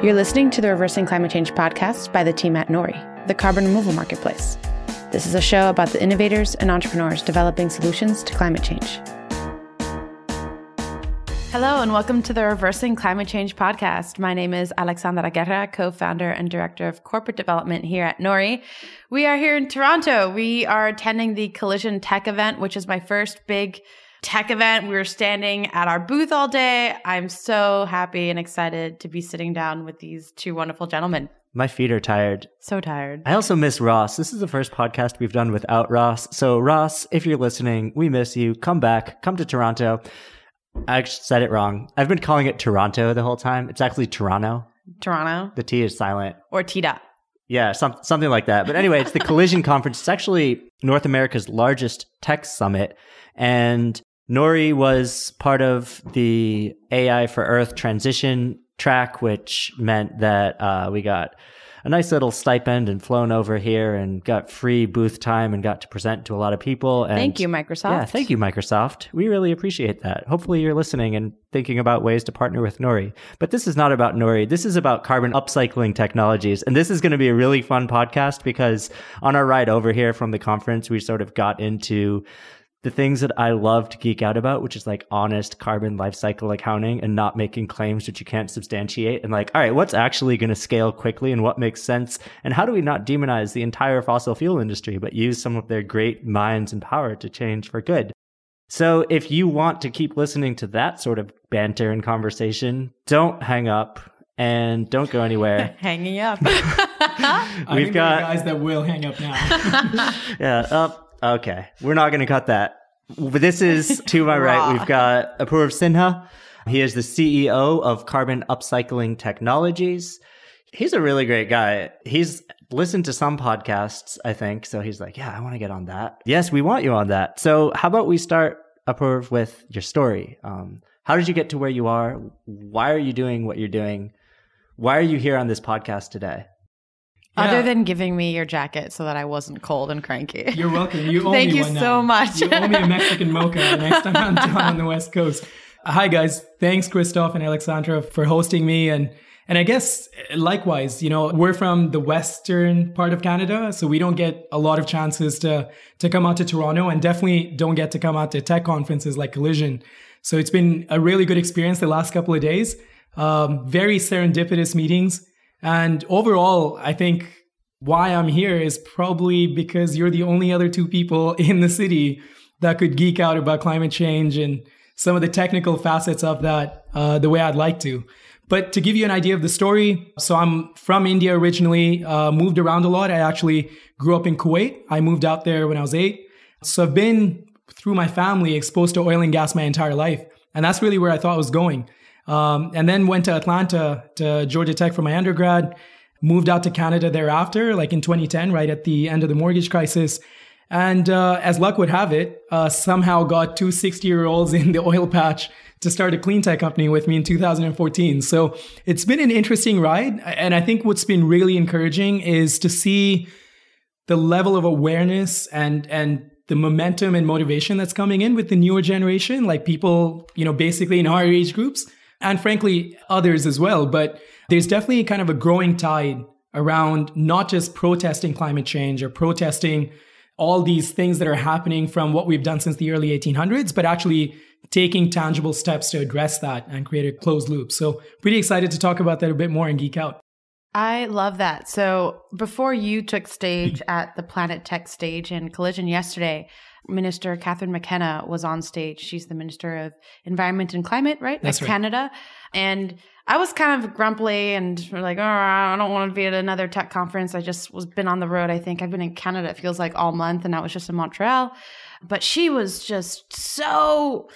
You're listening to the Reversing Climate Change podcast by the team at Nori, the carbon removal marketplace. This is a show about the innovators and entrepreneurs developing solutions to climate change. Hello, and welcome to the Reversing Climate Change podcast. My name is Alexandra Guerra, co founder and director of corporate development here at Nori. We are here in Toronto. We are attending the Collision Tech event, which is my first big tech event. We were standing at our booth all day. I'm so happy and excited to be sitting down with these two wonderful gentlemen. My feet are tired. So tired. I also miss Ross. This is the first podcast we've done without Ross. So, Ross, if you're listening, we miss you. Come back. Come to Toronto. I said it wrong. I've been calling it Toronto the whole time. It's actually Toronto. Toronto. The T is silent. Or T-Dot. Yeah, some, something like that. But anyway, it's the Collision Conference. It's actually North America's largest tech summit. And Nori was part of the AI for Earth transition track, which meant that uh, we got a nice little stipend and flown over here and got free booth time and got to present to a lot of people. And thank you, Microsoft. Yeah, thank you, Microsoft. We really appreciate that. Hopefully, you're listening and thinking about ways to partner with Nori. But this is not about Nori. This is about carbon upcycling technologies. And this is going to be a really fun podcast because on our ride over here from the conference, we sort of got into the things that I love to geek out about, which is like honest carbon life cycle accounting and not making claims that you can't substantiate. And like, all right, what's actually going to scale quickly and what makes sense? And how do we not demonize the entire fossil fuel industry, but use some of their great minds and power to change for good? So if you want to keep listening to that sort of banter and conversation, don't hang up and don't go anywhere. Hanging up. We've got guys that will hang up now. yeah. Uh, Okay, we're not going to cut that. But this is to my right. We've got Apoorv Sinha. He is the CEO of Carbon Upcycling Technologies. He's a really great guy. He's listened to some podcasts, I think. So he's like, yeah, I want to get on that. Yes, we want you on that. So how about we start, Apoorv, with your story? Um, how did you get to where you are? Why are you doing what you're doing? Why are you here on this podcast today? Other than giving me your jacket so that I wasn't cold and cranky. You're welcome. You owe Thank me you one so now. much. you owe me a Mexican mocha next time I'm down on the West Coast. Uh, hi guys, thanks Christoph and Alexandra for hosting me and and I guess likewise, you know, we're from the western part of Canada, so we don't get a lot of chances to to come out to Toronto and definitely don't get to come out to tech conferences like Collision. So it's been a really good experience the last couple of days. Um, very serendipitous meetings. And overall, I think why I'm here is probably because you're the only other two people in the city that could geek out about climate change and some of the technical facets of that uh, the way I'd like to. But to give you an idea of the story, so I'm from India originally, uh, moved around a lot. I actually grew up in Kuwait. I moved out there when I was eight. So I've been through my family exposed to oil and gas my entire life. And that's really where I thought I was going. Um, and then went to Atlanta to Georgia Tech for my undergrad moved out to Canada thereafter, like in 2010, right at the end of the mortgage crisis. And uh, as luck would have it, uh, somehow got two 60 year olds in the oil patch to start a clean tech company with me in 2014. So it's been an interesting ride. And I think what's been really encouraging is to see the level of awareness and, and the momentum and motivation that's coming in with the newer generation, like people, you know, basically in our age groups and frankly, others as well. But there's definitely kind of a growing tide around not just protesting climate change or protesting all these things that are happening from what we've done since the early 1800s, but actually taking tangible steps to address that and create a closed loop. So, pretty excited to talk about that a bit more and geek out. I love that. So, before you took stage at the Planet Tech stage in Collision yesterday, Minister Catherine McKenna was on stage. She's the Minister of Environment and Climate, right? That's right. Canada. And I was kind of grumpy and like, oh, I don't want to be at another tech conference. I just was been on the road. I think I've been in Canada. It feels like all month, and I was just in Montreal. But she was just so,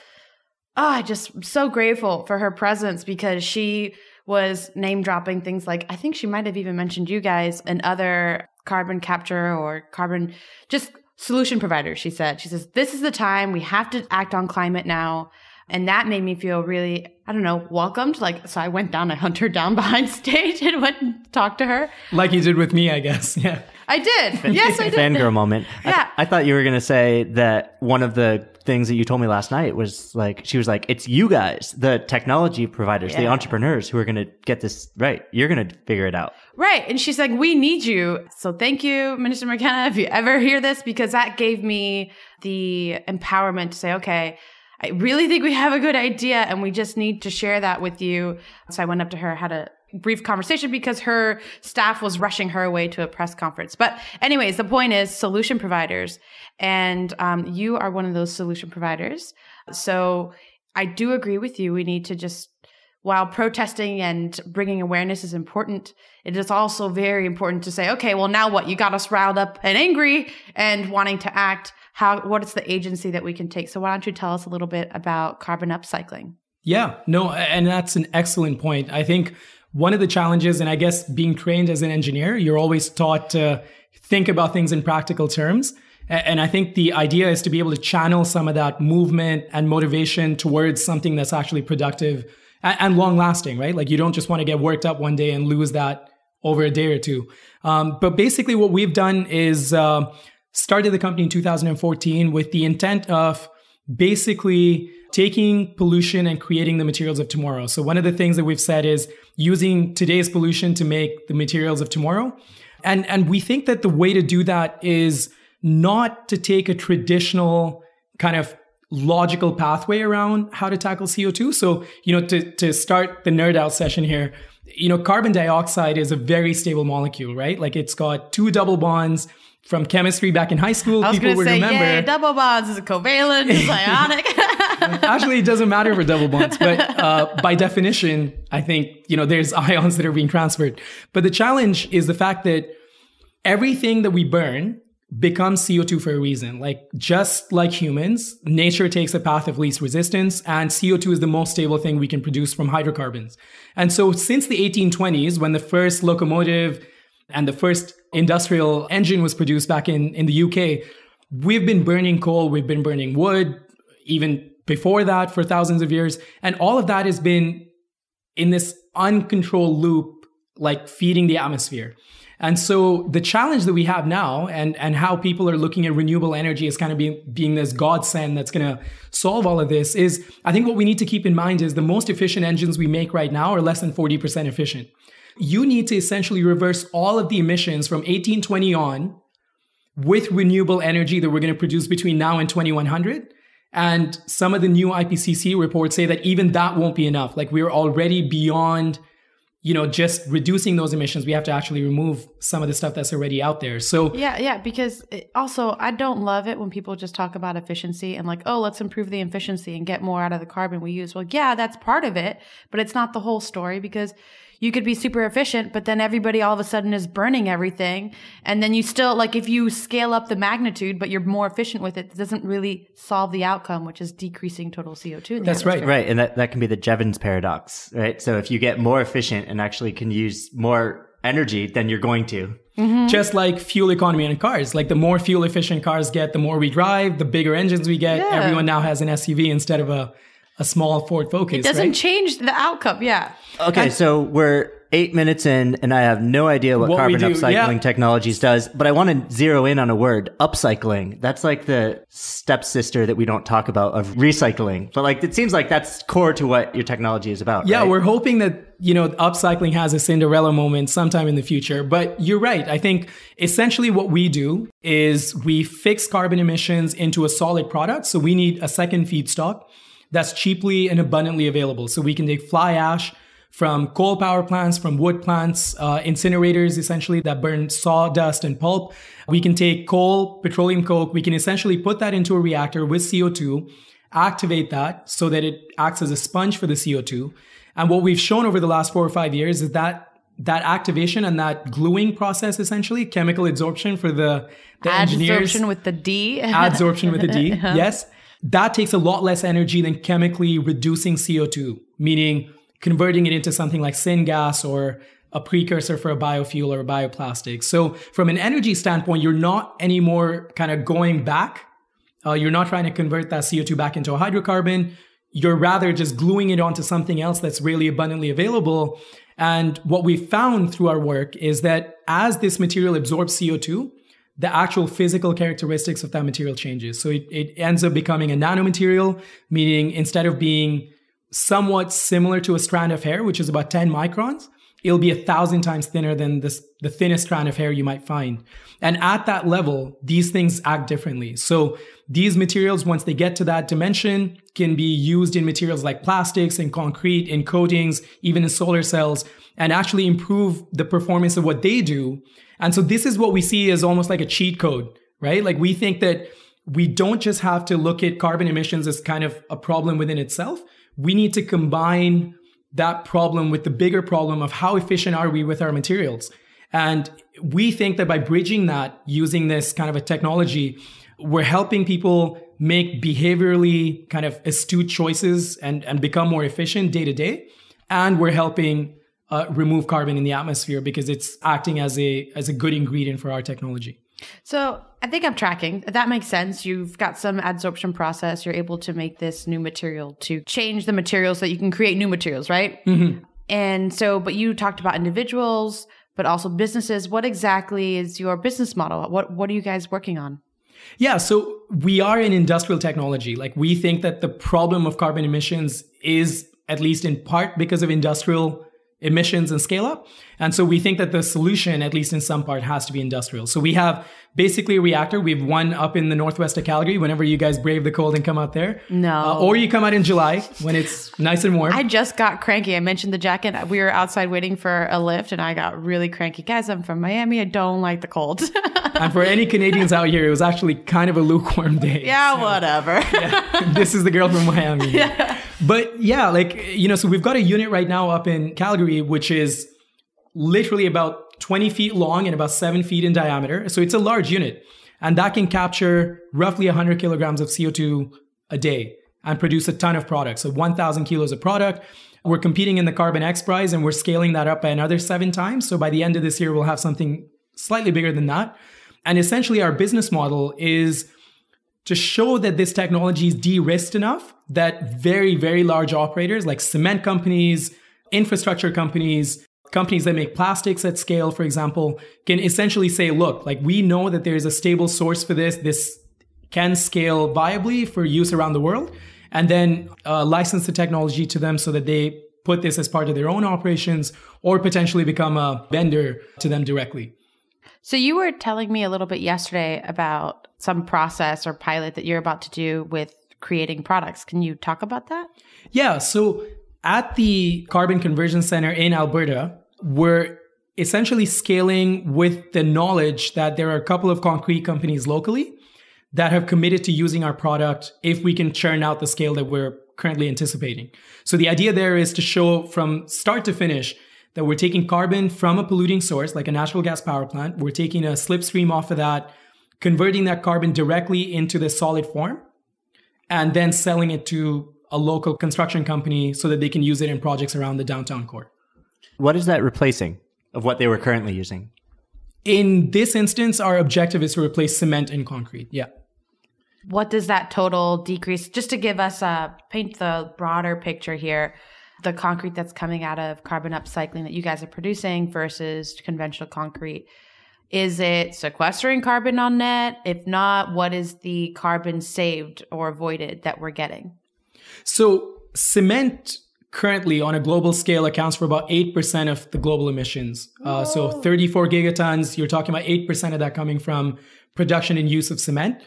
oh, I just so grateful for her presence because she was name dropping things like I think she might have even mentioned you guys and other carbon capture or carbon just solution providers. She said, she says, this is the time we have to act on climate now. And that made me feel really, I don't know, welcomed. Like, so I went down, I hunted her down behind stage and went and talked to her. Like you did with me, I guess. Yeah. I did. Yes, I did. Fangirl moment. Yeah. I, I thought you were going to say that one of the things that you told me last night was like, she was like, it's you guys, the technology providers, the Yeah. entrepreneurs who are going to get this right. You're going to figure it out. Right. And she's like, we need you. So thank you, Minister McKenna, if you ever hear this, because that gave me the empowerment to say, okay, I really think we have a good idea and we just need to share that with you. So I went up to her, had a brief conversation because her staff was rushing her away to a press conference. But anyways, the point is solution providers. And um, you are one of those solution providers. So I do agree with you. We need to just while protesting and bringing awareness is important, it is also very important to say, okay, well, now what? You got us riled up and angry and wanting to act. How, what is the agency that we can take? So why don't you tell us a little bit about carbon upcycling? Yeah, no, and that's an excellent point. I think one of the challenges, and I guess being trained as an engineer, you're always taught to think about things in practical terms. And I think the idea is to be able to channel some of that movement and motivation towards something that's actually productive and, long lasting, right? Like you don't just want to get worked up one day and lose that over a day or two. Um, but basically, what we've done is uh, started the company in 2014 with the intent of basically taking pollution and creating the materials of tomorrow. So one of the things that we've said is using today's pollution to make the materials of tomorrow. And and we think that the way to do that is not to take a traditional kind of logical pathway around how to tackle CO2. So, you know, to to start the nerd out session here, you know, carbon dioxide is a very stable molecule, right? Like it's got two double bonds from chemistry back in high school. People would say, remember. yay, double bonds is it covalent, is ionic. Actually, it doesn't matter for double bonds, but uh, by definition, I think you know there's ions that are being transferred. But the challenge is the fact that everything that we burn becomes CO2 for a reason. Like just like humans, nature takes a path of least resistance, and CO2 is the most stable thing we can produce from hydrocarbons. And so, since the 1820s, when the first locomotive and the first industrial engine was produced back in, in the UK, we've been burning coal, we've been burning wood, even before that for thousands of years. And all of that has been in this uncontrolled loop, like feeding the atmosphere. And so the challenge that we have now and, and how people are looking at renewable energy as kind of being, being this godsend that's going to solve all of this is I think what we need to keep in mind is the most efficient engines we make right now are less than 40% efficient. You need to essentially reverse all of the emissions from 1820 on with renewable energy that we're going to produce between now and 2100. And some of the new IPCC reports say that even that won't be enough. Like we're already beyond, you know, just reducing those emissions. We have to actually remove some of the stuff that's already out there. So Yeah, yeah, because also I don't love it when people just talk about efficiency and like, oh, let's improve the efficiency and get more out of the carbon we use. Well, yeah, that's part of it, but it's not the whole story because you could be super efficient, but then everybody all of a sudden is burning everything. And then you still, like, if you scale up the magnitude, but you're more efficient with it, it doesn't really solve the outcome, which is decreasing total CO2. That's right. atmosphere. Right. And that, that can be the Jevons paradox, right? So if you get more efficient and actually can use more energy, then you're going to. Mm-hmm. just like fuel economy in cars, like the more fuel efficient cars get, the more we drive, the bigger engines we get. Yeah. Everyone now has an SUV instead of a, a small Ford Focus. It doesn't right? change the outcome. Yeah. Okay, so we're eight minutes in, and I have no idea what, What carbon do, upcycling yeah. technologies does, but I want to zero in on a word upcycling. That's like the stepsister that we don't talk about of recycling. But like, it seems like that's core to what your technology is about. Yeah, right? we're hoping that, you know, upcycling has a Cinderella moment sometime in the future. But you're right. I think essentially what we do is we fix carbon emissions into a solid product. So we need a second feedstock that's cheaply and abundantly available. So we can take fly ash from coal power plants, from wood plants, uh, incinerators essentially that burn sawdust and pulp. We can take coal, petroleum coke. We can essentially put that into a reactor with CO2, activate that so that it acts as a sponge for the CO2. And what we've shown over the last four or five years is that that activation and that gluing process, essentially chemical absorption for the, the engineers, Adsorption with the D. adsorption with the d yes, that takes a lot less energy than chemically reducing CO2, meaning converting it into something like syngas or a precursor for a biofuel or a bioplastic. So from an energy standpoint, you're not anymore kind of going back. Uh, you're not trying to convert that CO2 back into a hydrocarbon. You're rather just gluing it onto something else that's really abundantly available. And what we found through our work is that as this material absorbs CO2, the actual physical characteristics of that material changes. So it, it ends up becoming a nanomaterial, meaning instead of being somewhat similar to a strand of hair, which is about 10 microns, it'll be a thousand times thinner than this, the thinnest strand of hair you might find. And at that level, these things act differently. So these materials, once they get to that dimension, can be used in materials like plastics and concrete, in coatings, even in solar cells, and actually improve the performance of what they do. And so this is what we see as almost like a cheat code, right? Like we think that we don't just have to look at carbon emissions as kind of a problem within itself. We need to combine that problem with the bigger problem of how efficient are we with our materials. And we think that by bridging that using this kind of a technology, we're helping people make behaviorally kind of astute choices and, and become more efficient day to day. And we're helping uh, remove carbon in the atmosphere because it's acting as a as a good ingredient for our technology. So I think I'm tracking. That makes sense. You've got some adsorption process. You're able to make this new material to change the materials so that you can create new materials, right? Mm-hmm. And so, but you talked about individuals, but also businesses. What exactly is your business model? What What are you guys working on? Yeah, so we are in industrial technology. Like we think that the problem of carbon emissions is at least in part because of industrial emissions and scale up. And so we think that the solution, at least in some part, has to be industrial. So we have basically a reactor. We have one up in the northwest of Calgary whenever you guys brave the cold and come out there. No. Uh, or you come out in July when it's nice and warm. I just got cranky. I mentioned the jacket. We were outside waiting for a lift and I got really cranky. Guys, I'm from Miami. I don't like the cold. and for any Canadians out here, it was actually kind of a lukewarm day. Yeah, so, whatever. yeah, this is the girl from Miami. Yeah. But yeah, like, you know, so we've got a unit right now up in Calgary, which is literally about 20 feet long and about seven feet in diameter. So it's a large unit. And that can capture roughly 100 kilograms of CO2 a day and produce a ton of product. So 1,000 kilos of product. We're competing in the Carbon X Prize and we're scaling that up by another seven times. So by the end of this year, we'll have something slightly bigger than that. And essentially, our business model is to show that this technology is de risked enough that very, very large operators like cement companies, infrastructure companies, companies that make plastics at scale, for example, can essentially say, look, like we know that there's a stable source for this. This can scale viably for use around the world. And then uh, license the technology to them so that they put this as part of their own operations or potentially become a vendor to them directly. So you were telling me a little bit yesterday about some process or pilot that you're about to do with creating products. Can you talk about that? Yeah. So at the Carbon Conversion Center in Alberta, we're essentially scaling with the knowledge that there are a couple of concrete companies locally that have committed to using our product if we can churn out the scale that we're currently anticipating. So the idea there is to show from start to finish that we're taking carbon from a polluting source like a natural gas power plant, we're taking a slipstream off of that, converting that carbon directly into the solid form, and then selling it to a local construction company so that they can use it in projects around the downtown core. What is that replacing of what they were currently using? In this instance, our objective is to replace cement and concrete. Yeah. What does that total decrease? Just to give us a paint the broader picture here, the concrete that's coming out of carbon upcycling that you guys are producing versus conventional concrete. Is it sequestering carbon on net? If not, what is the carbon saved or avoided that we're getting? So, cement currently on a global scale accounts for about 8% of the global emissions. Uh, so 34 gigatons, you're talking about 8% of that coming from production and use of cement.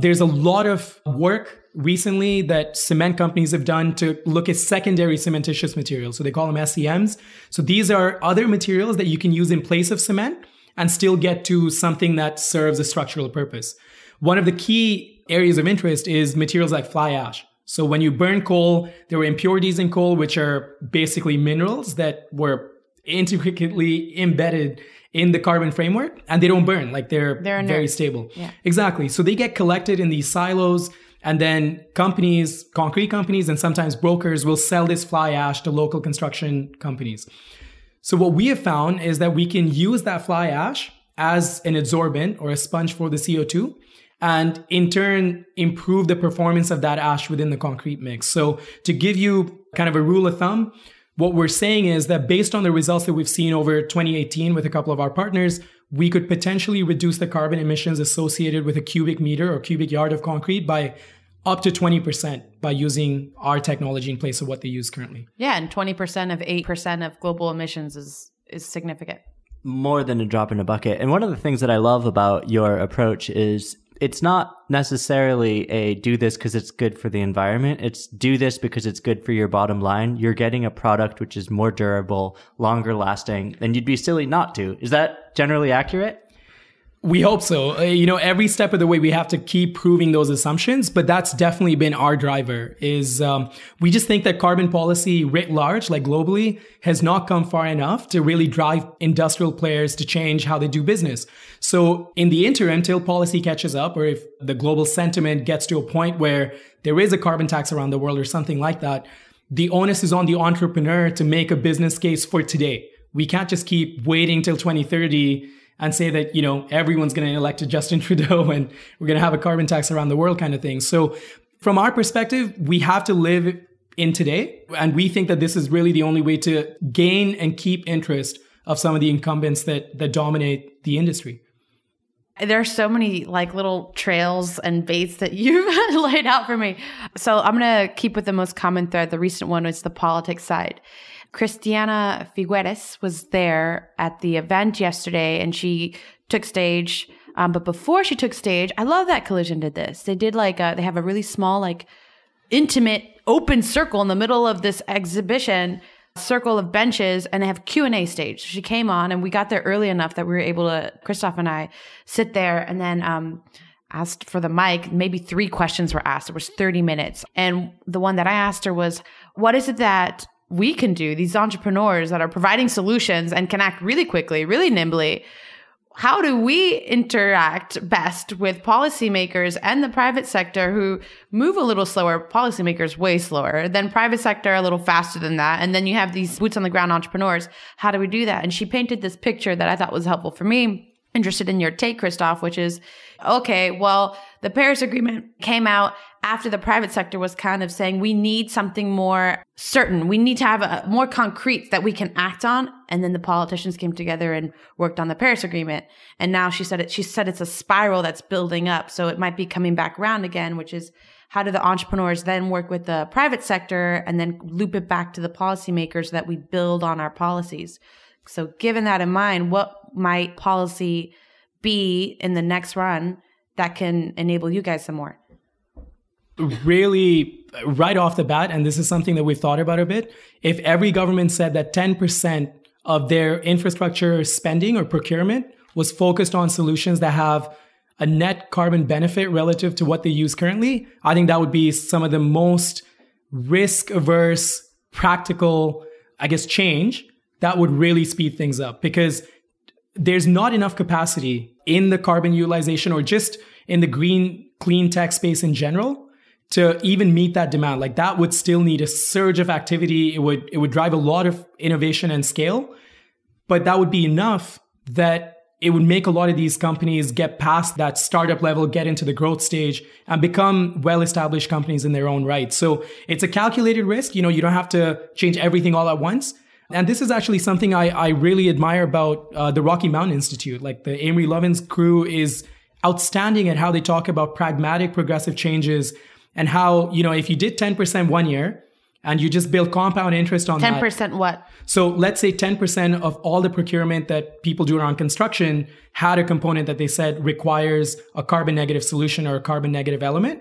There's a lot of work recently that cement companies have done to look at secondary cementitious materials. So they call them SCMs. So these are other materials that you can use in place of cement and still get to something that serves a structural purpose. One of the key areas of interest is materials like fly ash. So when you burn coal, there were impurities in coal, which are basically minerals that were intricately embedded in the carbon framework and they don't burn. Like they're, they're very stable. Yeah. Exactly. So they get collected in these silos and then companies, concrete companies, and sometimes brokers will sell this fly ash to local construction companies. So what we have found is that we can use that fly ash as an adsorbent or a sponge for the CO2 and in turn improve the performance of that ash within the concrete mix. So to give you kind of a rule of thumb, what we're saying is that based on the results that we've seen over 2018 with a couple of our partners, we could potentially reduce the carbon emissions associated with a cubic meter or cubic yard of concrete by up to 20% by using our technology in place of what they use currently. Yeah, and 20% of 8% of global emissions is is significant. More than a drop in a bucket. And one of the things that I love about your approach is it's not necessarily a do this because it's good for the environment. It's do this because it's good for your bottom line. You're getting a product which is more durable, longer lasting, and you'd be silly not to. Is that generally accurate? We hope so. Uh, you know, every step of the way, we have to keep proving those assumptions, but that's definitely been our driver is, um, we just think that carbon policy writ large, like globally, has not come far enough to really drive industrial players to change how they do business. So in the interim, till policy catches up, or if the global sentiment gets to a point where there is a carbon tax around the world or something like that, the onus is on the entrepreneur to make a business case for today. We can't just keep waiting till 2030 and say that, you know, everyone's going to elect Justin Trudeau and we're going to have a carbon tax around the world kind of thing. So from our perspective, we have to live in today. And we think that this is really the only way to gain and keep interest of some of the incumbents that, that dominate the industry. There are so many like little trails and baits that you've laid out for me. So I'm going to keep with the most common thread. The recent one was the politics side. Christiana Figueres was there at the event yesterday and she took stage. Um, but before she took stage, I love that Collision did this. They did like a, they have a really small, like intimate open circle in the middle of this exhibition circle of benches and they have q&a stage she came on and we got there early enough that we were able to christoph and i sit there and then um, asked for the mic maybe three questions were asked it was 30 minutes and the one that i asked her was what is it that we can do, these entrepreneurs that are providing solutions and can act really quickly, really nimbly. How do we interact best with policymakers and the private sector who move a little slower, policymakers way slower, then private sector a little faster than that. And then you have these boots on the ground entrepreneurs. How do we do that? And she painted this picture that I thought was helpful for me interested in your take, Christoph, which is okay, well, the Paris Agreement came out after the private sector was kind of saying we need something more certain. We need to have a more concrete that we can act on. And then the politicians came together and worked on the Paris Agreement. And now she said it, she said it's a spiral that's building up. So it might be coming back around again, which is how do the entrepreneurs then work with the private sector and then loop it back to the policymakers that we build on our policies? So given that in mind, what might policy be in the next run that can enable you guys some more? Really, right off the bat, and this is something that we've thought about a bit, if every government said that 10% of their infrastructure spending or procurement was focused on solutions that have a net carbon benefit relative to what they use currently, I think that would be some of the most risk averse, practical, I guess, change that would really speed things up. Because there's not enough capacity in the carbon utilization or just in the green clean tech space in general to even meet that demand like that would still need a surge of activity it would it would drive a lot of innovation and scale but that would be enough that it would make a lot of these companies get past that startup level, get into the growth stage and become well established companies in their own right. So it's a calculated risk. You know, you don't have to change everything all at once, and this is actually something I, I really admire about uh, the Rocky Mountain Institute. Like the Amory Lovins crew is outstanding at how they talk about pragmatic progressive changes and how, you know, if you did 10% one year and you just build compound interest on 10% that. 10% what? So let's say 10% of all the procurement that people do around construction had a component that they said requires a carbon negative solution or a carbon negative element.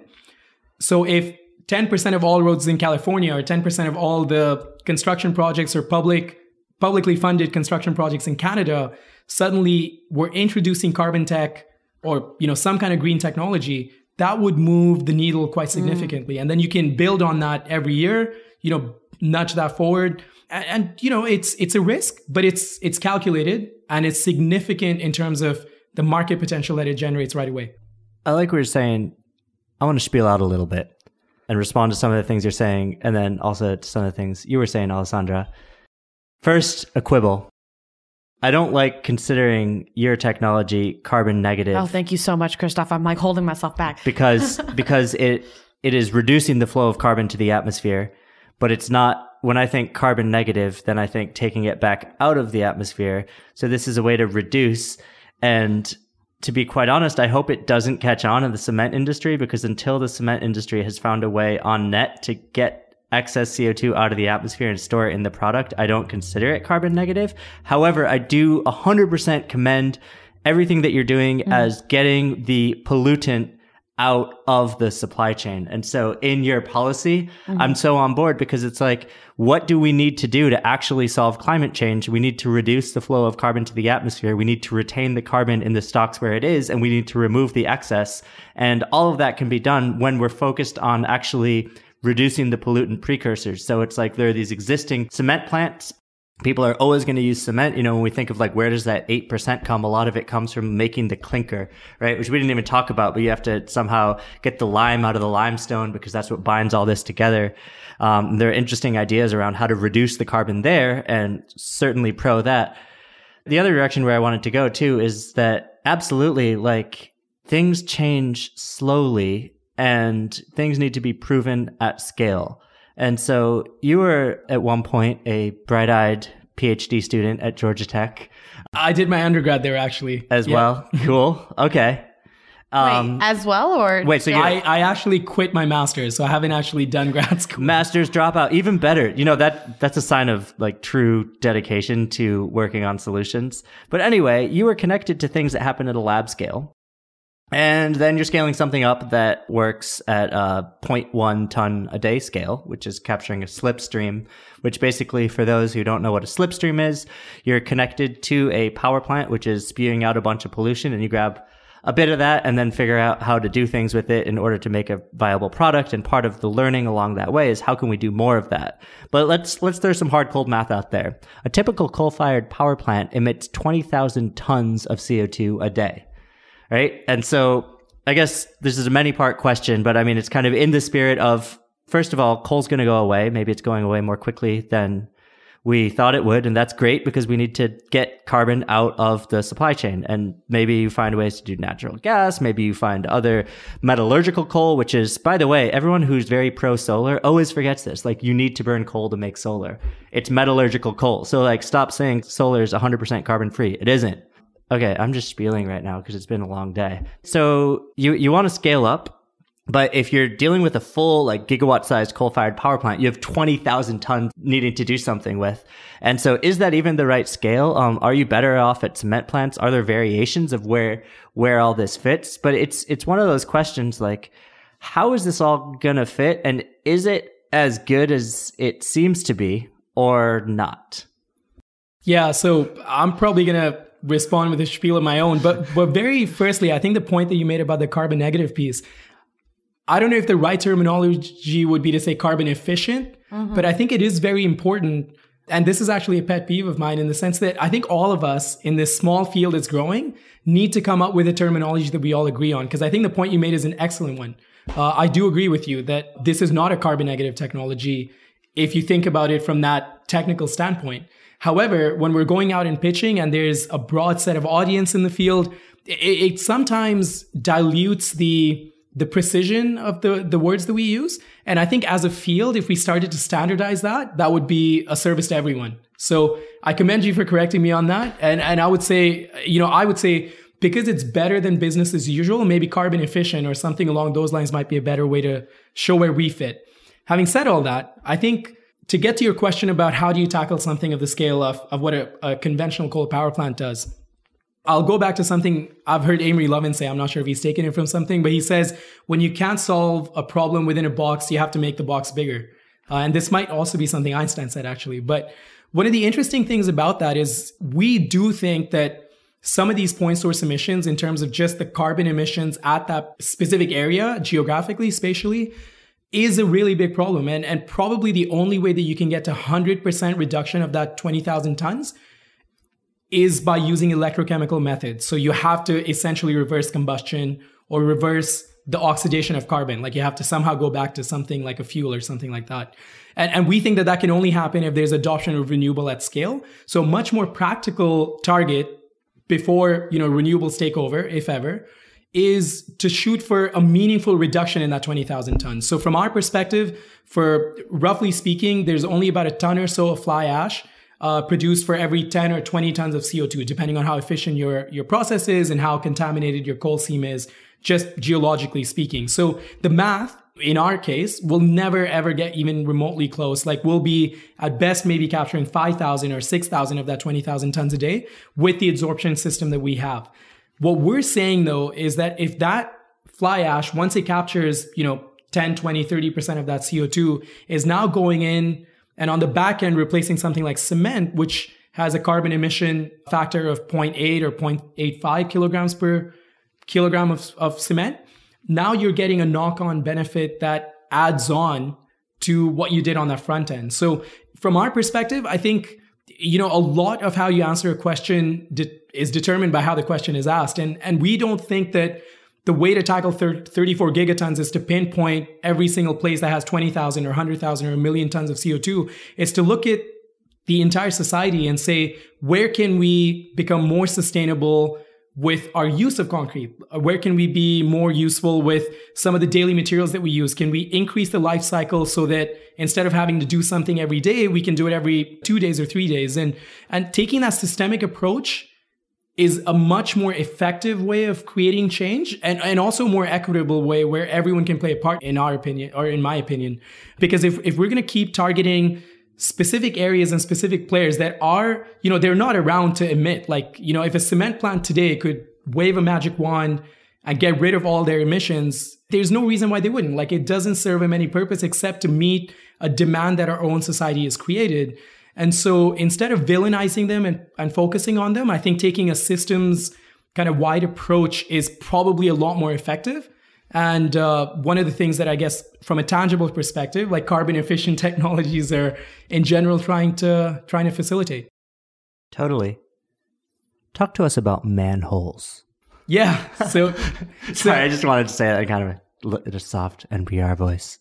So if 10% of all roads in California or 10% of all the construction projects or public publicly funded construction projects in Canada suddenly were introducing carbon tech or you know some kind of green technology that would move the needle quite mm. significantly mm. and then you can build on that every year you know nudge that forward and, and you know it's it's a risk but it's it's calculated and it's significant in terms of the market potential that it generates right away i like what you're saying i want to spiel out a little bit and respond to some of the things you're saying, and then also to some of the things you were saying, Alessandra. First, a quibble. I don't like considering your technology carbon negative. Oh, thank you so much, Christoph. I'm like holding myself back because because it it is reducing the flow of carbon to the atmosphere, but it's not when I think carbon negative, then I think taking it back out of the atmosphere. So this is a way to reduce. And to be quite honest, I hope it doesn't catch on in the cement industry because until the cement industry has found a way on net to get excess CO2 out of the atmosphere and store it in the product, I don't consider it carbon negative. However, I do 100% commend everything that you're doing mm-hmm. as getting the pollutant out of the supply chain. And so in your policy, mm-hmm. I'm so on board because it's like, what do we need to do to actually solve climate change? We need to reduce the flow of carbon to the atmosphere. We need to retain the carbon in the stocks where it is, and we need to remove the excess. And all of that can be done when we're focused on actually reducing the pollutant precursors. So it's like there are these existing cement plants people are always going to use cement. You know, when we think of like, where does that 8% come? A lot of it comes from making the clinker, right? Which we didn't even talk about, but you have to somehow get the lime out of the limestone because that's what binds all this together. Um, there are interesting ideas around how to reduce the carbon there and certainly pro that. The other direction where I wanted to go too is that absolutely like things change slowly and things need to be proven at scale. And so you were at one point a bright eyed PhD student at Georgia Tech. I did my undergrad there actually. As yeah. well? Cool. Okay. Um, wait, as well, or wait? So I, I actually quit my master's, so I haven't actually done grad school. Master's dropout, even better. You know that that's a sign of like true dedication to working on solutions. But anyway, you were connected to things that happen at a lab scale, and then you're scaling something up that works at a 0.1 ton a day scale, which is capturing a slipstream, which basically, for those who don't know what a slipstream is, you're connected to a power plant, which is spewing out a bunch of pollution and you grab a bit of that and then figure out how to do things with it in order to make a viable product. And part of the learning along that way is how can we do more of that? But let's, let's throw some hard cold math out there. A typical coal fired power plant emits 20,000 tons of CO2 a day right? And so I guess this is a many part question, but I mean, it's kind of in the spirit of, first of all, coal's going to go away. Maybe it's going away more quickly than we thought it would. And that's great because we need to get carbon out of the supply chain. And maybe you find ways to do natural gas. Maybe you find other metallurgical coal, which is, by the way, everyone who's very pro solar always forgets this. Like you need to burn coal to make solar. It's metallurgical coal. So like stop saying solar is 100% carbon free. It isn't. Okay, I'm just spieling right now because it's been a long day. So you you want to scale up, but if you're dealing with a full like gigawatt sized coal fired power plant, you have 20,000 tons needing to do something with. And so is that even the right scale? Um, are you better off at cement plants? Are there variations of where where all this fits? But it's it's one of those questions like how is this all going to fit and is it as good as it seems to be or not? Yeah, so I'm probably going to respond with a spiel of my own. But but very firstly, I think the point that you made about the carbon negative piece, I don't know if the right terminology would be to say carbon efficient, mm-hmm. but I think it is very important. And this is actually a pet peeve of mine in the sense that I think all of us in this small field that's growing need to come up with a terminology that we all agree on. Because I think the point you made is an excellent one. Uh, I do agree with you that this is not a carbon negative technology if you think about it from that technical standpoint. However, when we're going out and pitching and there's a broad set of audience in the field, it, it sometimes dilutes the the precision of the, the words that we use. And I think as a field, if we started to standardize that, that would be a service to everyone. So I commend you for correcting me on that. And, and I would say, you know, I would say because it's better than business as usual, maybe carbon efficient or something along those lines might be a better way to show where we fit. Having said all that, I think to get to your question about how do you tackle something of the scale of, of what a, a conventional coal power plant does, I'll go back to something I've heard Amory Lovins say. I'm not sure if he's taken it from something, but he says when you can't solve a problem within a box, you have to make the box bigger. Uh, and this might also be something Einstein said, actually. But one of the interesting things about that is we do think that some of these point source emissions, in terms of just the carbon emissions at that specific area, geographically, spatially, is a really big problem. And, and probably the only way that you can get to 100% reduction of that 20,000 tons is by using electrochemical methods. So you have to essentially reverse combustion or reverse the oxidation of carbon. Like you have to somehow go back to something like a fuel or something like that. And, and we think that that can only happen if there's adoption of renewable at scale. So much more practical target before, you know, renewables take over, if ever, is to shoot for a meaningful reduction in that 20,000 tons. So from our perspective, for roughly speaking, there's only about a ton or so of fly ash uh, produced for every 10 or 20 tons of CO2, depending on how efficient your, your process is and how contaminated your coal seam is, just geologically speaking. So the math in our case will never ever get even remotely close. Like we'll be at best maybe capturing 5,000 or 6,000 of that 20,000 tons a day with the adsorption system that we have. What we're saying though is that if that fly ash, once it captures, you know, 10, 20, 30% of that CO2 is now going in and on the back end replacing something like cement, which has a carbon emission factor of 0.8 or 0.85 kilograms per kilogram of, of cement. Now you're getting a knock on benefit that adds on to what you did on that front end. So from our perspective, I think you know a lot of how you answer a question de- is determined by how the question is asked and and we don't think that the way to tackle 34 gigatons is to pinpoint every single place that has 20,000 or 100,000 or a million tons of CO2 it's to look at the entire society and say where can we become more sustainable with our use of concrete? Where can we be more useful with some of the daily materials that we use? Can we increase the life cycle so that instead of having to do something every day, we can do it every two days or three days? And, and taking that systemic approach is a much more effective way of creating change and, and also more equitable way where everyone can play a part in our opinion or in my opinion. Because if, if we're going to keep targeting specific areas and specific players that are, you know, they're not around to emit. Like, you know, if a cement plant today could wave a magic wand and get rid of all their emissions, there's no reason why they wouldn't. Like, it doesn't serve them any purpose except to meet a demand that our own society has created. And so instead of villainizing them and, and focusing on them, I think taking a systems kind of wide approach is probably a lot more effective. And uh, one of the things that I guess from a tangible perspective, like carbon efficient technologies are in general trying to trying to facilitate. Totally. Talk to us about manholes. Yeah. So, so sorry, I just wanted to say it in kind of a, a soft NPR voice.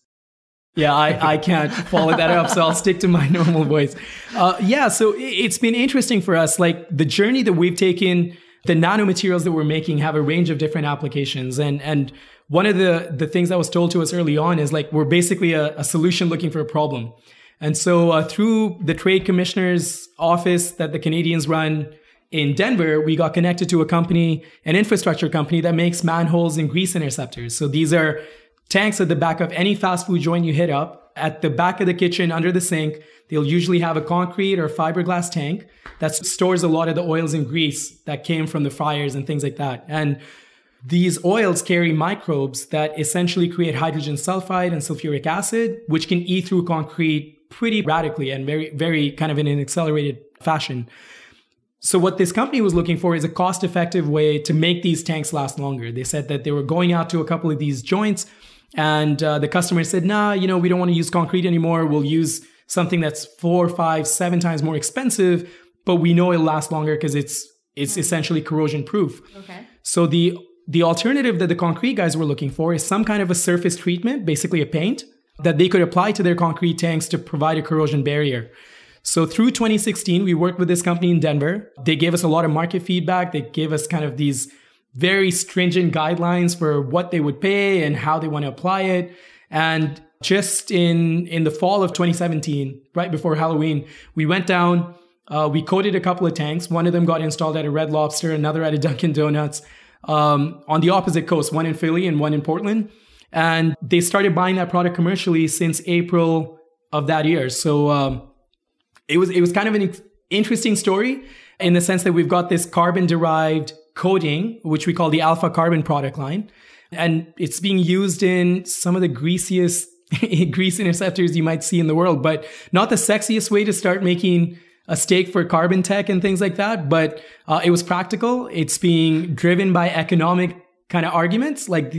Yeah, I, I can't follow that up, so I'll stick to my normal voice. Uh, yeah, so it's been interesting for us. Like the journey that we've taken, the nanomaterials that we're making have a range of different applications, and and one of the the things that was told to us early on is like we're basically a, a solution looking for a problem. And so uh, through the trade commissioner's office that the Canadians run in Denver, we got connected to a company, an infrastructure company that makes manholes and grease interceptors. So these are tanks at the back of any fast food joint you hit up. At the back of the kitchen, under the sink, they'll usually have a concrete or fiberglass tank that stores a lot of the oils and grease that came from the fryers and things like that. And these oils carry microbes that essentially create hydrogen sulfide and sulfuric acid, which can eat through concrete pretty radically and very, very kind of in an accelerated fashion. So what this company was looking for is a cost-effective way to make these tanks last longer. They said that they were going out to a couple of these joints, and uh, the customer said, "Nah, you know, we don't want to use concrete anymore. We'll use something that's four, five, seven times more expensive, but we know it'll last longer because it's it's essentially corrosion proof." Okay. So the the alternative that the concrete guys were looking for is some kind of a surface treatment, basically a paint, that they could apply to their concrete tanks to provide a corrosion barrier. So through 2016, we worked with this company in Denver. They gave us a lot of market feedback. They gave us kind of these very stringent guidelines for what they would pay and how they want to apply it. And just in in the fall of 2017, right before Halloween, we went down. Uh, we coated a couple of tanks. One of them got installed at a Red Lobster, another at a Dunkin' Donuts um, on the opposite coast, one in Philly and one in Portland. And they started buying that product commercially since April of that year. So um, it was it was kind of an interesting story in the sense that we've got this carbon derived coating, which we call the alpha carbon product line, and it's being used in some of the greasiest grease interceptors you might see in the world, but not the sexiest way to start making a stake for carbon tech and things like that, but uh, it was practical. It's being driven by economic kind of arguments. Like,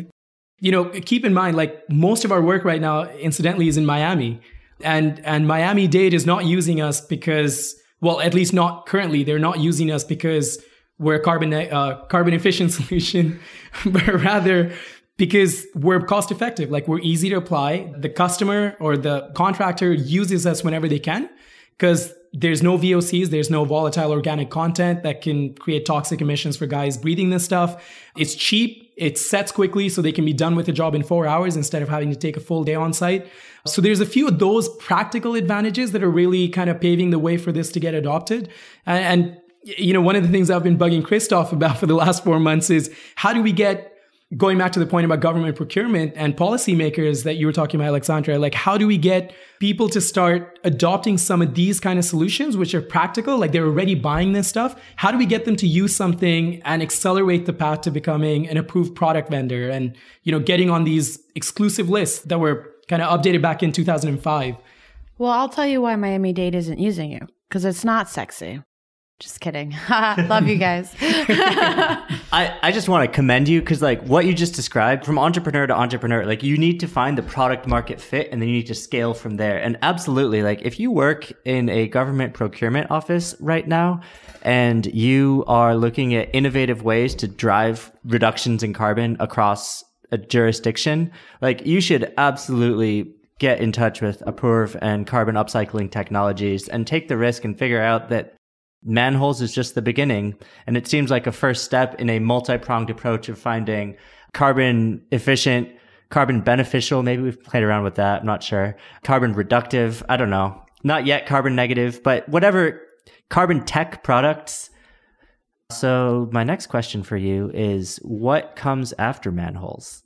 you know, keep in mind, like most of our work right now, incidentally, is in Miami, and and Miami Dade is not using us because, well, at least not currently. They're not using us because we're carbon uh, carbon efficient solution, but rather because we're cost effective. Like we're easy to apply. The customer or the contractor uses us whenever they can because there's no VOCs, there's no volatile organic content that can create toxic emissions for guys breathing this stuff. It's cheap, It sets quickly so they can be done with the job in four hours instead of having to take a full day on site. So there's a few of those practical advantages that are really kind of paving the way for this to get adopted. And you know, one of the things I've been bugging Christoph about for the last four months is how do we get going back to the point about government procurement and policymakers that you were talking about, Alexandra, like how do we get people to start adopting some of these kind of solutions, which are practical, like they're already buying this stuff? How do we get them to use something and accelerate the path to becoming an approved product vendor and, you know, getting on these exclusive lists that were kind of updated back in 2005? Well, I'll tell you why Miami Dade isn't using you because it's not sexy. Just kidding. Love you guys. I, I just want to commend you because like what you just described from entrepreneur to entrepreneur, like you need to find the product market fit and then you need to scale from there. And absolutely, like if you work in a government procurement office right now and you are looking at innovative ways to drive reductions in carbon across a jurisdiction, like you should absolutely get in touch with Apoorv and carbon upcycling technologies and take the risk and figure out that Manholes is just the beginning, and it seems like a first step in a multi pronged approach of finding carbon efficient, carbon beneficial. Maybe we've played around with that. I'm not sure. Carbon reductive. I don't know. Not yet carbon negative, but whatever carbon tech products. So, my next question for you is what comes after manholes?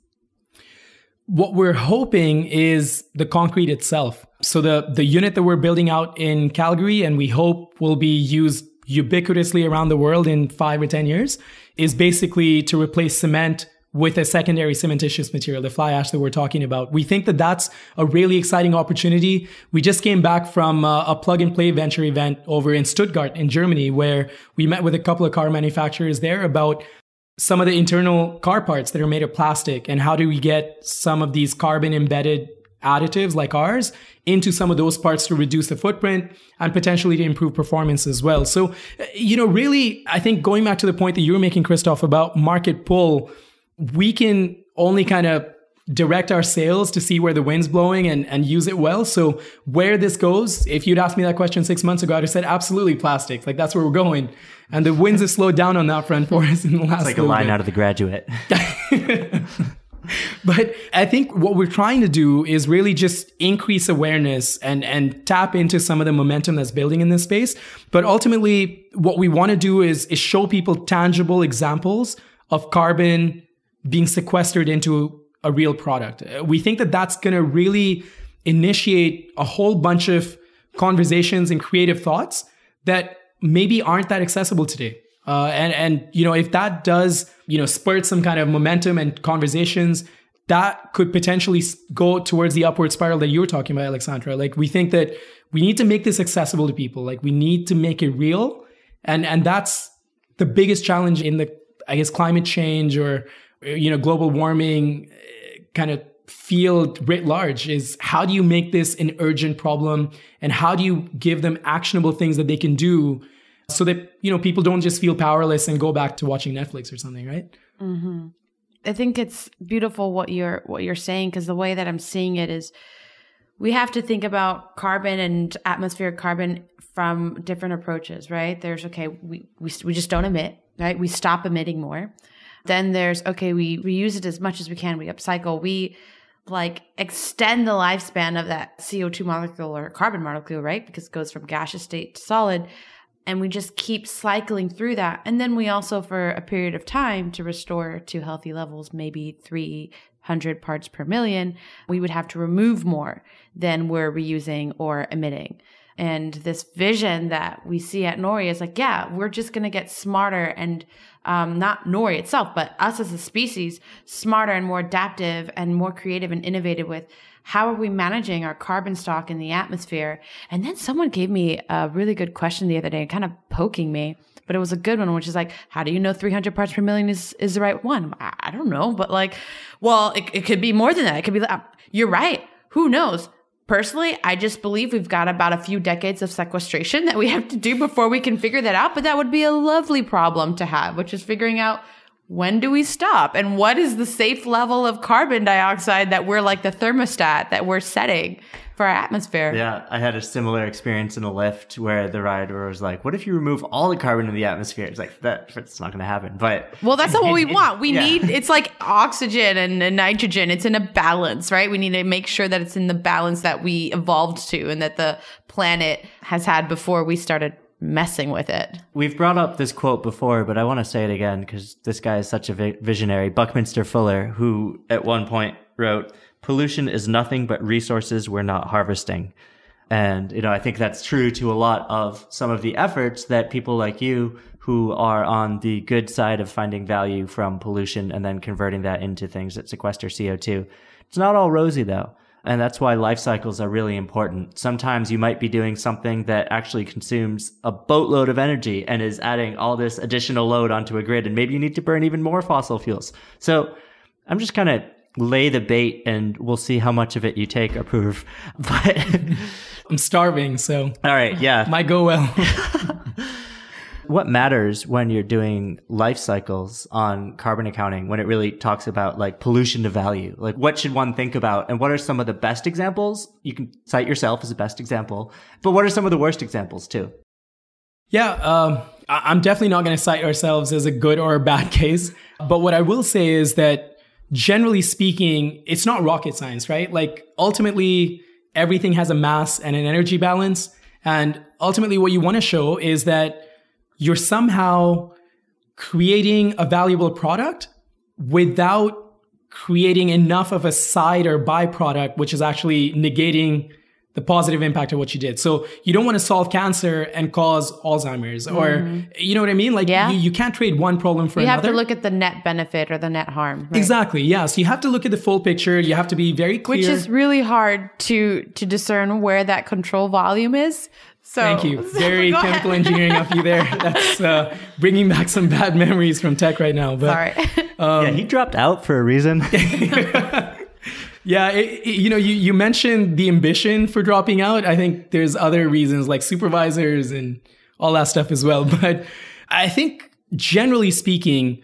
What we're hoping is the concrete itself. So the the unit that we're building out in Calgary and we hope will be used ubiquitously around the world in 5 or 10 years is basically to replace cement with a secondary cementitious material, the fly ash that we're talking about. We think that that's a really exciting opportunity. We just came back from uh, a plug and play venture event over in Stuttgart in Germany, where we met with a couple of car manufacturers there about some of the internal car parts that are made of plastic and how do we get some of these carbon embedded additives like ours into some of those parts to reduce the footprint and potentially to improve performance as well. So, uh, you know, really, I think going back to the point that you were making, Christophe, about market pull, we can only kind of direct our sales to see where the wind's blowing and, and use it well. So where this goes, if you'd asked me that question six months ago, I'd have said absolutely plastic. Like that's where we're going. And the winds have slowed down on that front for us in the last. It's like a line bit. out of the graduate. but I think what we're trying to do is really just increase awareness and, and tap into some of the momentum that's building in this space. But ultimately, what we want to do is, is show people tangible examples of carbon being sequestered into a real product. We think that that's going to really initiate a whole bunch of conversations and creative thoughts that maybe aren't that accessible today. Uh, and and you know if that does you know spurt some kind of momentum and conversations, that could potentially go towards the upward spiral that you were talking about, Alexandra. Like we think that we need to make this accessible to people. Like we need to make it real, and and that's the biggest challenge in the I guess climate change or you know global warming uh, kind of field writ large is how do you make this an urgent problem and how do you give them actionable things that they can do so that you know people don't just feel powerless and go back to watching Netflix or something, right? Mm-hmm. I think it's beautiful what you're what you're saying because the way that I'm seeing it is we have to think about carbon and atmospheric carbon from different approaches, right? There's okay, we we we just don't emit, right? We stop emitting more. Then there's okay, we reuse it as much as we can, we upcycle, we like extend the lifespan of that CO2 molecule or carbon molecule, right? Because it goes from gaseous state to solid. And we just keep cycling through that. And then we also for a period of time to restore to healthy levels maybe 300 parts per million we would have to remove more than we're reusing or emitting and this vision that we see at Nori is like, yeah, we're just going to get smarter and um, not Nori itself, but us as a species, smarter and more adaptive and more creative and innovative with how are we managing our carbon stock in the atmosphere? And then someone gave me a really good question the other day, kind of poking me, but it was a good one, which is like, how do you know 300 parts per million is, is the right one? I, I don't know, but like, well, it, it could be more than that. It could be, uh, you're right. Who knows? Personally, I just believe we've got about a few decades of sequestration that we have to do before we can figure that out. But that would be a lovely problem to have, which is figuring out when do we stop? And what is the safe level of carbon dioxide that we're like the thermostat that we're setting for our atmosphere? Yeah, I had a similar experience in a lift where the rider was like, "What if you remove all the carbon in the atmosphere?" It's like that. It's not going to happen. But well, that's not what we want. We Yeah. need it's like oxygen and, and nitrogen. It's in a balance, right? We need to make sure that it's in the balance that we evolved to and that the planet has had before we started messing with it. We've brought up this quote before, but I want to say it again because this guy is such a vi- visionary. Buckminster Fuller, who at one point wrote, Pollution is nothing but resources we're not harvesting. And, you know, I think that's true to a lot of some of the efforts that people like you who are on the good side of finding value from pollution and then converting that into things that sequester CO2. It's not all rosy though. And that's why life cycles are really important. Sometimes you might be doing something that actually consumes a boatload of energy and is adding all this additional load onto a grid. And maybe you need to burn even more fossil fuels. So I'm just kind of lay the bait and we'll see how much of it you take or prove. But I'm starving, so all right. Yeah. might go well. what matters when you're doing life cycles on carbon accounting when it really talks about like pollution to value like what should one think about and what are some of the best examples you can cite yourself as a best example but what are some of the worst examples too Yeah, um, I'm definitely not going to cite ourselves as a good or a bad case. But what I will say is that generally speaking, it's not rocket science, right? Like ultimately, everything has a mass and an energy balance. And ultimately, what you want to show is that you're somehow creating a valuable product without creating enough of a side or byproduct, which is actually negating the positive impact of what you did. So you don't want to solve cancer and cause Alzheimer's or, mm-hmm. you know what I mean? Like Yeah. you, you can't trade one problem for another. You have to look at the net benefit or the net harm. right? Exactly. Yeah. So you have to look at the full picture. You have to be very clear. Which is really hard to to discern where that control volume is. So Thank you. Very go chemical ahead. engineering of you there. That's uh, bringing back some bad memories from tech right now. But Sorry. yeah he dropped out for a reason Yeah, it, it- you know, you, you mentioned the ambition for dropping out. I think there's other reasons like supervisors and all that stuff as well. But I think generally speaking,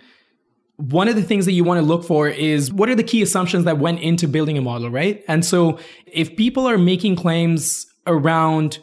one of the things that you want to look for is what are the key assumptions that went into building a model, right? And so if people are making claims around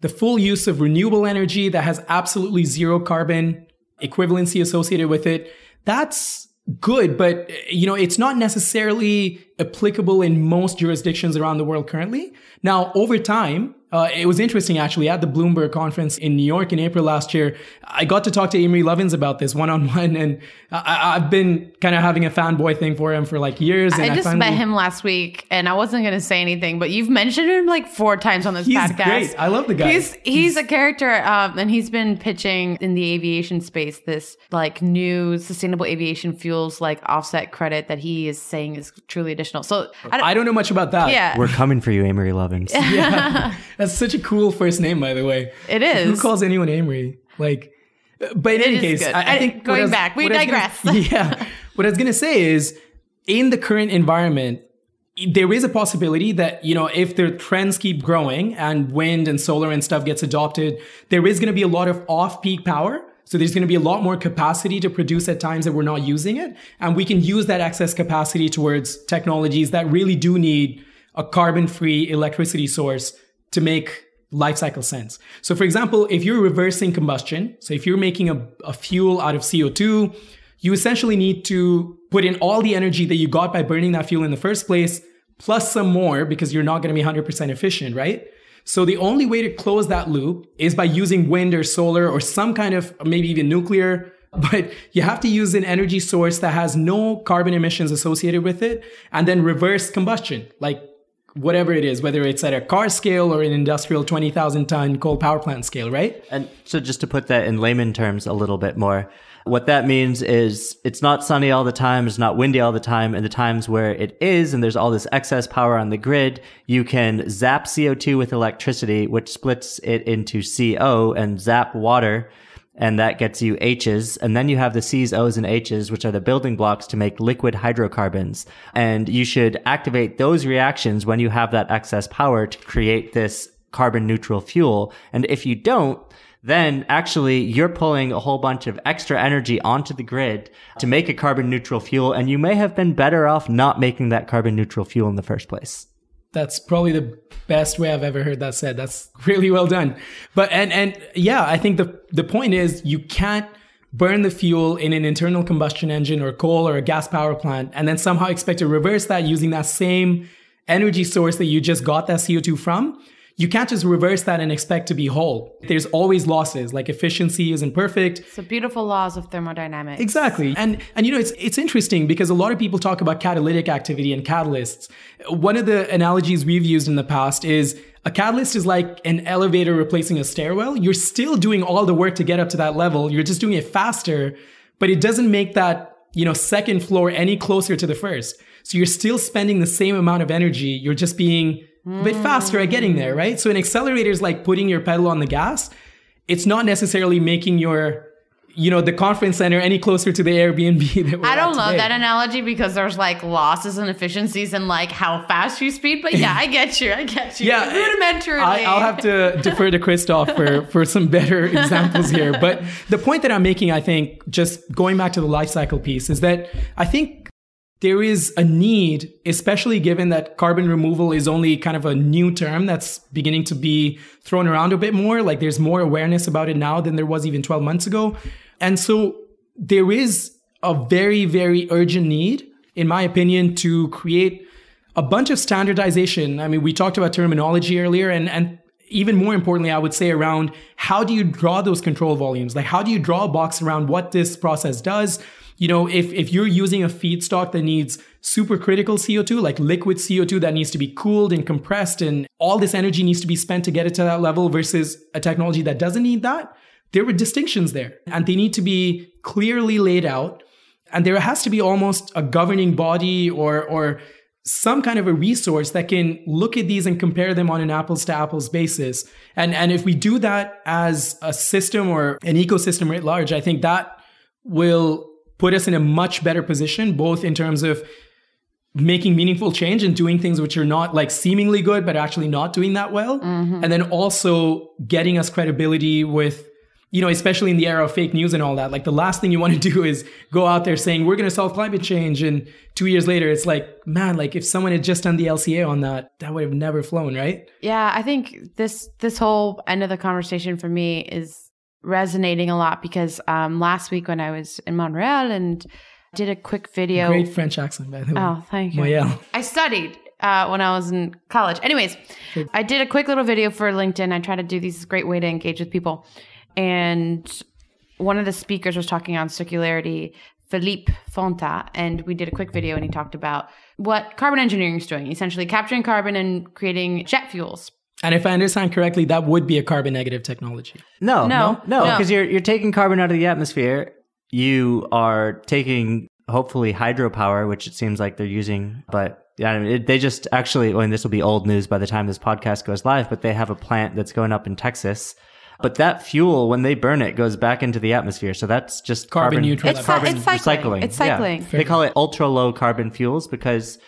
the full use of renewable energy that has absolutely zero carbon equivalency associated with it, that's good, but you know, it's not necessarily applicable in most jurisdictions around the world currently. Now, over time, uh, it was interesting actually at the Bloomberg conference in New York in April last year. I got to talk to Amory Lovins about this one on one, and I, I've been kind of having a fanboy thing for him for like years. And I just finally, met him last week, and I wasn't going to say anything, but you've mentioned him like four times on this He's podcast. great. I love the guy. He's he's a character, um, and he's been pitching in the aviation space this like new sustainable aviation fuels like offset credit that he is saying is truly additional. So I don't, I don't know much about that. yeah, we're coming for you amory lovins yeah. That's such a cool first name, by the way. It is. Who calls anyone Amory? Like, but in It any case. I, I think going was- back, we was gonna- digress. yeah, what I was gonna say is, in the current environment, there is a possibility that you know if the trends keep growing and wind and solar and stuff gets adopted, there is going to be a lot of off-peak power. So there's going to be a lot more capacity to produce at times that we're not using it, and we can use that excess capacity towards technologies that really do need a carbon-free electricity source to make life cycle sense. So for example, if you're reversing combustion, so if you're making a, a fuel out of CO2, you essentially need to put in all the energy that you got by burning that fuel in the first place, plus some more because you're not going to be 100% efficient, right? So the only way to close that loop is by using wind or solar or some kind of maybe even nuclear. But you have to use an energy source that has no carbon emissions associated with it and then reverse combustion, like whatever it is, whether it's at a car scale or an industrial 20,000 ton coal power plant scale, right? And so, just to put that in layman terms a little bit more, what that means is it's not sunny all the time, it's not windy all the time. And the times where it is, and there's all this excess power on the grid, you can zap CO2 with electricity, which splits it into CO and zap water. And that gets you H's. And then you have the C's, O's, and H's, which are the building blocks to make liquid hydrocarbons. And you should activate those reactions when you have that excess power to create this carbon neutral fuel. And if you don't, then actually you're pulling a whole bunch of extra energy onto the grid to make a carbon neutral fuel. And you may have been better off not making that carbon neutral fuel in the first place. That's probably the best way I've ever heard that said. That's really well done. But, and, and yeah, I think the, the point is you can't burn the fuel in an internal combustion engine or coal or a gas power plant and then somehow expect to reverse that using that same energy source that you just got that CO2 from you can't just reverse that and expect to be whole. There's always losses, like efficiency isn't perfect. It's the beautiful laws of thermodynamics. Exactly. And and you know it's it's interesting because a lot of people talk about catalytic activity and catalysts. One of the analogies we've used in the past is a catalyst is like an elevator replacing a stairwell. You're still doing all the work to get up to that level. You're just doing it faster, but it doesn't make that, you know, second floor any closer to the first. So you're still spending the same amount of energy. You're just being a bit faster at getting there, right? So an accelerator is like putting your pedal on the gas. It's not necessarily making your you know the conference center any closer to the Airbnb that I don't love that analogy because there's like losses and efficiencies and like how fast you speed. But yeah, I get you. I get you. Yeah, eh, rudimentarily. I, will have to defer to Christophe for for some better examples here. But the point that I'm making, I think, just going back to the life cycle piece, is that I think there is a need, especially given that carbon removal is only kind of a new term that's beginning to be thrown around a bit more. Like there's more awareness about it now than there was even 12 months ago. And so there is a very, very urgent need, in my opinion, to create a bunch of standardization. I mean, we talked about terminology earlier and, and even more importantly, I would say around how do you draw those control volumes? Like how do you draw a box around what this process does? You know, if, if you're using a feedstock that needs supercritical CO2, like liquid CO2 that needs to be cooled and compressed and all this energy needs to be spent to get it to that level versus a technology that doesn't need that, there were distinctions there and they need to be clearly laid out. And there has to be almost a governing body or, or some kind of a resource that can look at these and compare them on an apples to apples basis. And, and if we do that as a system or an ecosystem writ large, I think that will put us in a much better position, both in terms of making meaningful change and doing things which are not like seemingly good, but actually not doing that well. Mm-hmm. And then also getting us credibility with, you know, especially in the era of fake news and all that. Like the last thing you want to do is go out there saying, we're going to solve climate change. And two years later, it's like, man, like if someone had just done the LCA on that, that would have never flown, right? Yeah. I think this, this whole end of the conversation for me is resonating a lot because um, last week when I was in Montreal and did a quick video. Great French accent, by the way. Oh, thank you. Montreal. I studied uh, when I was in college. Anyways, I did a quick little video for LinkedIn. I try to do these great way to engage with people. And one of the speakers was talking on circularity, Philippe Fonta, and we did a quick video and he talked about what carbon engineering is doing, essentially capturing carbon and creating jet fuels and if I understand correctly, that would be a carbon negative technology. No, no, no, because no. you're you're taking carbon out of the atmosphere. You are taking hopefully hydropower, which it seems like they're using, but yeah, I mean, it, they just actually. I mean, this will be old news by the time this podcast goes live, but they have a plant that's going up in Texas. But that fuel, when they burn it, goes back into the atmosphere. So that's just carbon, carbon neutral. It's, carbon it's cycling. recycling. It's cycling. Yeah. They call it ultra low carbon fuels because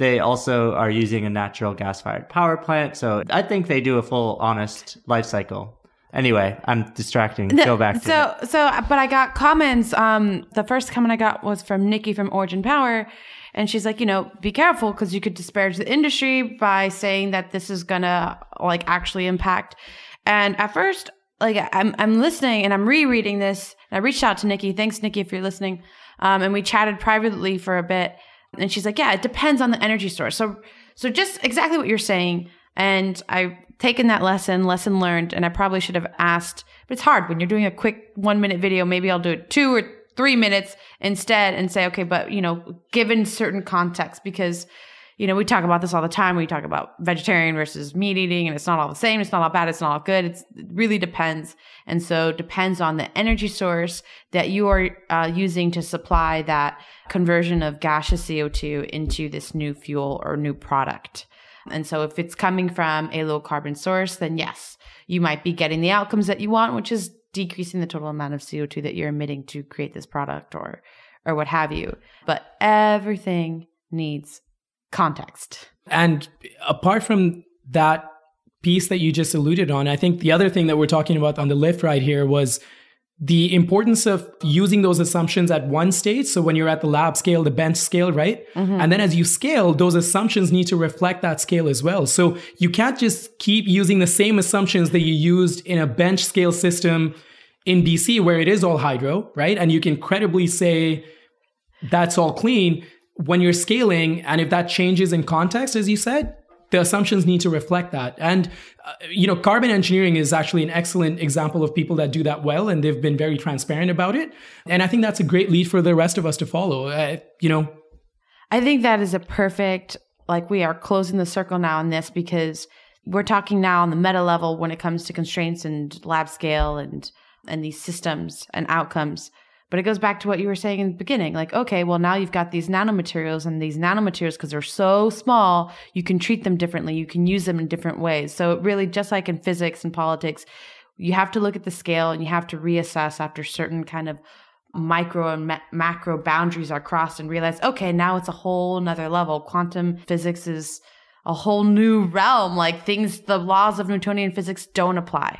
they also are using a natural gas fired power plant. So I think they do a full, honest life cycle. Anyway, I'm distracting. Go back. so, so, but I got comments. Um, the first comment I got was from Nikki from Origin Power. And she's like, you know, be careful because you could disparage the industry by saying that this is gonna like actually impact. And at first, like I'm I'm listening and I'm rereading this. And I reached out to Nikki. Thanks, Nikki, if you're listening. Um, and we chatted privately for a bit. And she's like, yeah, it depends on the energy source. So, so just exactly what you're saying. And I've taken that lesson, lesson learned, and I probably should have asked, but it's hard when you're doing a quick one minute video. Maybe I'll do it two or three minutes instead and say, okay, but you know, given certain context, because you know, we talk about this all the time. We talk about vegetarian versus meat eating, and it's not all the same. It's not all bad. It's not all good. It's, it really depends. And so depends on the energy source that you are uh, using to supply that conversion of gaseous CO2 into this new fuel or new product. And so if it's coming from a low carbon source, then yes, you might be getting the outcomes that you want, which is decreasing the total amount of CO2 that you're emitting to create this product or or what have you. But everything needs context. And apart from that piece that you just alluded on. I think the other thing that we're talking about on the lift right here was the importance of using those assumptions at one stage. So when you're at the lab scale, the bench scale, right? Mm-hmm. And then as you scale, those assumptions need to reflect that scale as well. So you can't just keep using the same assumptions that you used in a bench scale system in BC where it is all hydro, right? And you can credibly say that's all clean when you're scaling. And if that changes in context, as you said, the assumptions need to reflect that. And, uh, you know, carbon engineering is actually an excellent example of people that do that well, and they've been very transparent about it. And I think that's a great lead for the rest of us to follow. Uh, you know, I think that is a perfect, like, we are closing the circle now on this because we're talking now on the meta level when it comes to constraints and lab scale and and these systems and outcomes. But it goes back to what you were saying in the beginning. Like, okay, well, now you've got these nanomaterials and these nanomaterials, because they're so small, you can treat them differently. You can use them in different ways. So really, just like in physics and politics, you have to look at the scale and you have to reassess after certain kind of micro and ma- macro boundaries are crossed and realize, okay, now it's a whole nother level. Quantum physics is a whole new realm. Like things, the laws of Newtonian physics don't apply.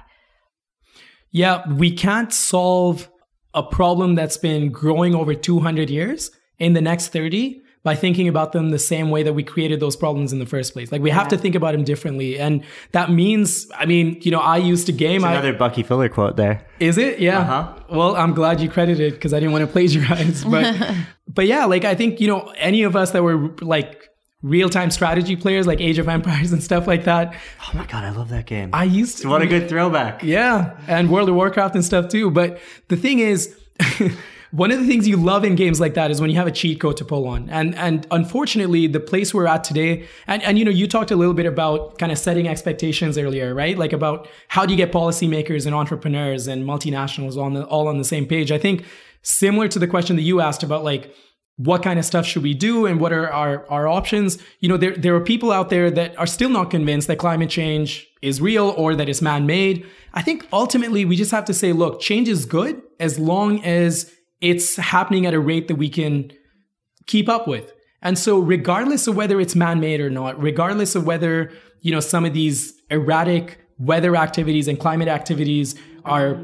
Yeah, we can't solve a problem that's been growing over 200 years in the next 30 by thinking about them the same way that we created those problems in the first place. Like we yeah. have to think about them differently. And that means, I mean, you know, I used to game. It's another I, Bucky Fuller quote there. Is it? Yeah. Uh-huh. Well, I'm glad you credited because I didn't want to plagiarize. But, but yeah, like I think, you know, any of us that were like real-time strategy players like Age of Empires and stuff like that. Oh my god, I love that game. I used to. What a good throwback. Yeah, and World of Warcraft and stuff too. But the thing is, one of the things you love in games like that is when you have a cheat code to pull on. And and unfortunately, the place we're at today, and, and you know, you talked a little bit about kind of setting expectations earlier, right? Like about how do you get policymakers and entrepreneurs and multinationals on the, all on the same page. I think similar to the question that you asked about like what kind of stuff should we do and what are our, our options? You know there, there are people out there that are still not convinced that climate change is real or that it's man-made. I think ultimately we just have to say look change is good as long as it's happening at a rate that we can keep up with. And so regardless of whether it's man-made or not regardless of whether you know some of these erratic weather activities and climate activities are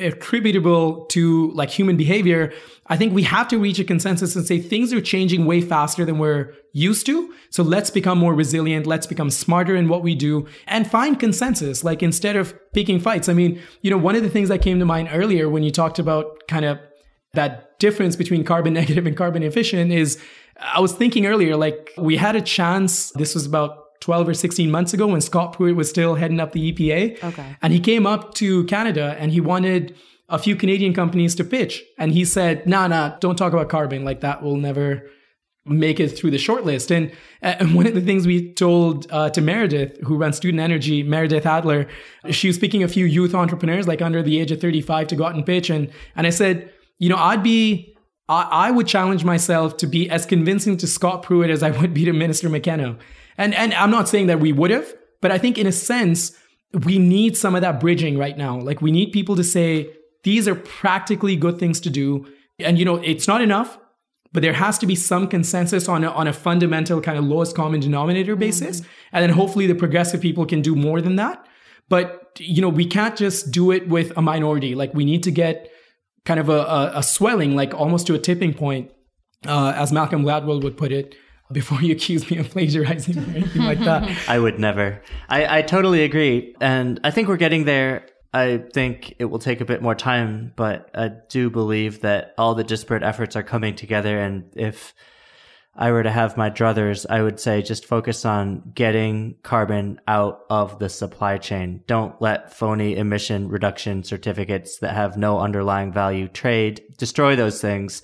attributable to like human behavior, I think we have to reach a consensus and say things are changing way faster than we're used to. So let's become more resilient. Let's become smarter in what we do and find consensus. Like instead of picking fights. I mean, you know, one of the things that came to mind earlier when you talked about kind of that difference between carbon negative and carbon efficient is I was thinking earlier, like we had a chance. This was about 12 or 16 months ago when Scott Pruitt was still heading up the EPA. Okay. And he came up to Canada and he wanted a few Canadian companies to pitch. And he said, nah, nah, don't talk about carbon. Like that will never make it through the shortlist. And, uh, and one of the things we told uh, to Meredith, who runs Student Energy, Meredith Adler, she was picking a few youth entrepreneurs, like under the age of 35, to go out and pitch. And, and I said, you know, I'd be, I, I would challenge myself to be as convincing to Scott Pruitt as I would be to Minister McKenna. And and I'm not saying that we would have, but I think in a sense we need some of that bridging right now. Like we need people to say these are practically good things to do. And you know, it's not enough, but there has to be some consensus on a, on a fundamental kind of lowest common denominator basis. Mm-hmm. And then hopefully the progressive people can do more than that. But you know, we can't just do it with a minority. Like we need to get kind of a, a, a swelling, like almost to a tipping point, uh, as Malcolm Gladwell would put it, before you accuse me of plagiarizing or anything like that. I would never. I, I totally agree. And I think we're getting there. I think it will take a bit more time, but I do believe that all the disparate efforts are coming together. And if I were to have my druthers, I would say just focus on getting carbon out of the supply chain. Don't let phony emission reduction certificates that have no underlying value trade destroy those things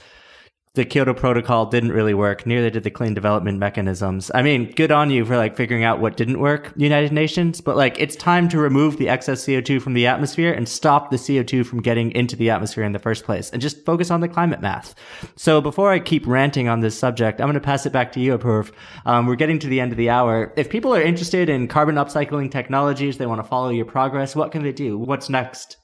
the Kyoto Protocol didn't really work. Neither did the clean development mechanisms. I mean, good on you for like figuring out what didn't work, United Nations, but like it's time to remove the excess CO2 from the atmosphere and stop the CO2 from getting into the atmosphere in the first place and just focus on the climate math. So before I keep ranting on this subject, I'm going to pass it back to you, Apoorv. Um, we're getting to the end of the hour. If people are interested in carbon upcycling technologies, they want to follow your progress, what can they do? What's next?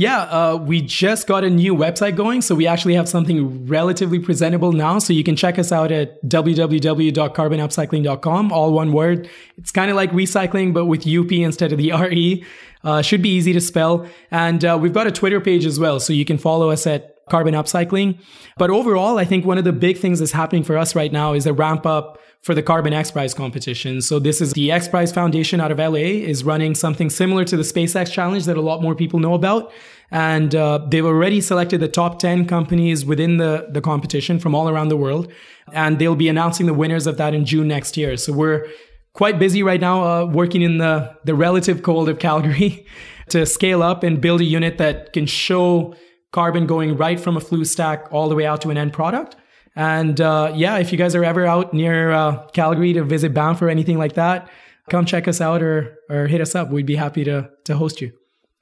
Yeah, uh, we just got a new website going. So we actually have something relatively presentable now. So you can check us out at www.carbonupcycling.com, all one word. It's kind of like recycling, but with UP instead of the RE. Uh, should be easy to spell. And uh, we've got a Twitter page as well. So you can follow us at Carbon Upcycling. But overall, I think one of the big things that's happening for us right now is a ramp up for the Carbon X Prize competition. So this is the X Prize Foundation out of LA is running something similar to the SpaceX Challenge that a lot more people know about. And uh, they've already selected the top 10 companies within the, the competition from all around the world. And they'll be announcing the winners of that in June next year. So we're quite busy right now uh, working in the, the relative cold of Calgary to scale up and build a unit that can show carbon going right from a flue stack all the way out to an end product. And uh, yeah, if you guys are ever out near uh, Calgary to visit Banff or anything like that, come check us out or or hit us up. We'd be happy to to host you.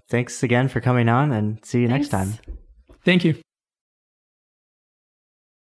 Thanks again for coming on and see you Thanks. next time. Thank you.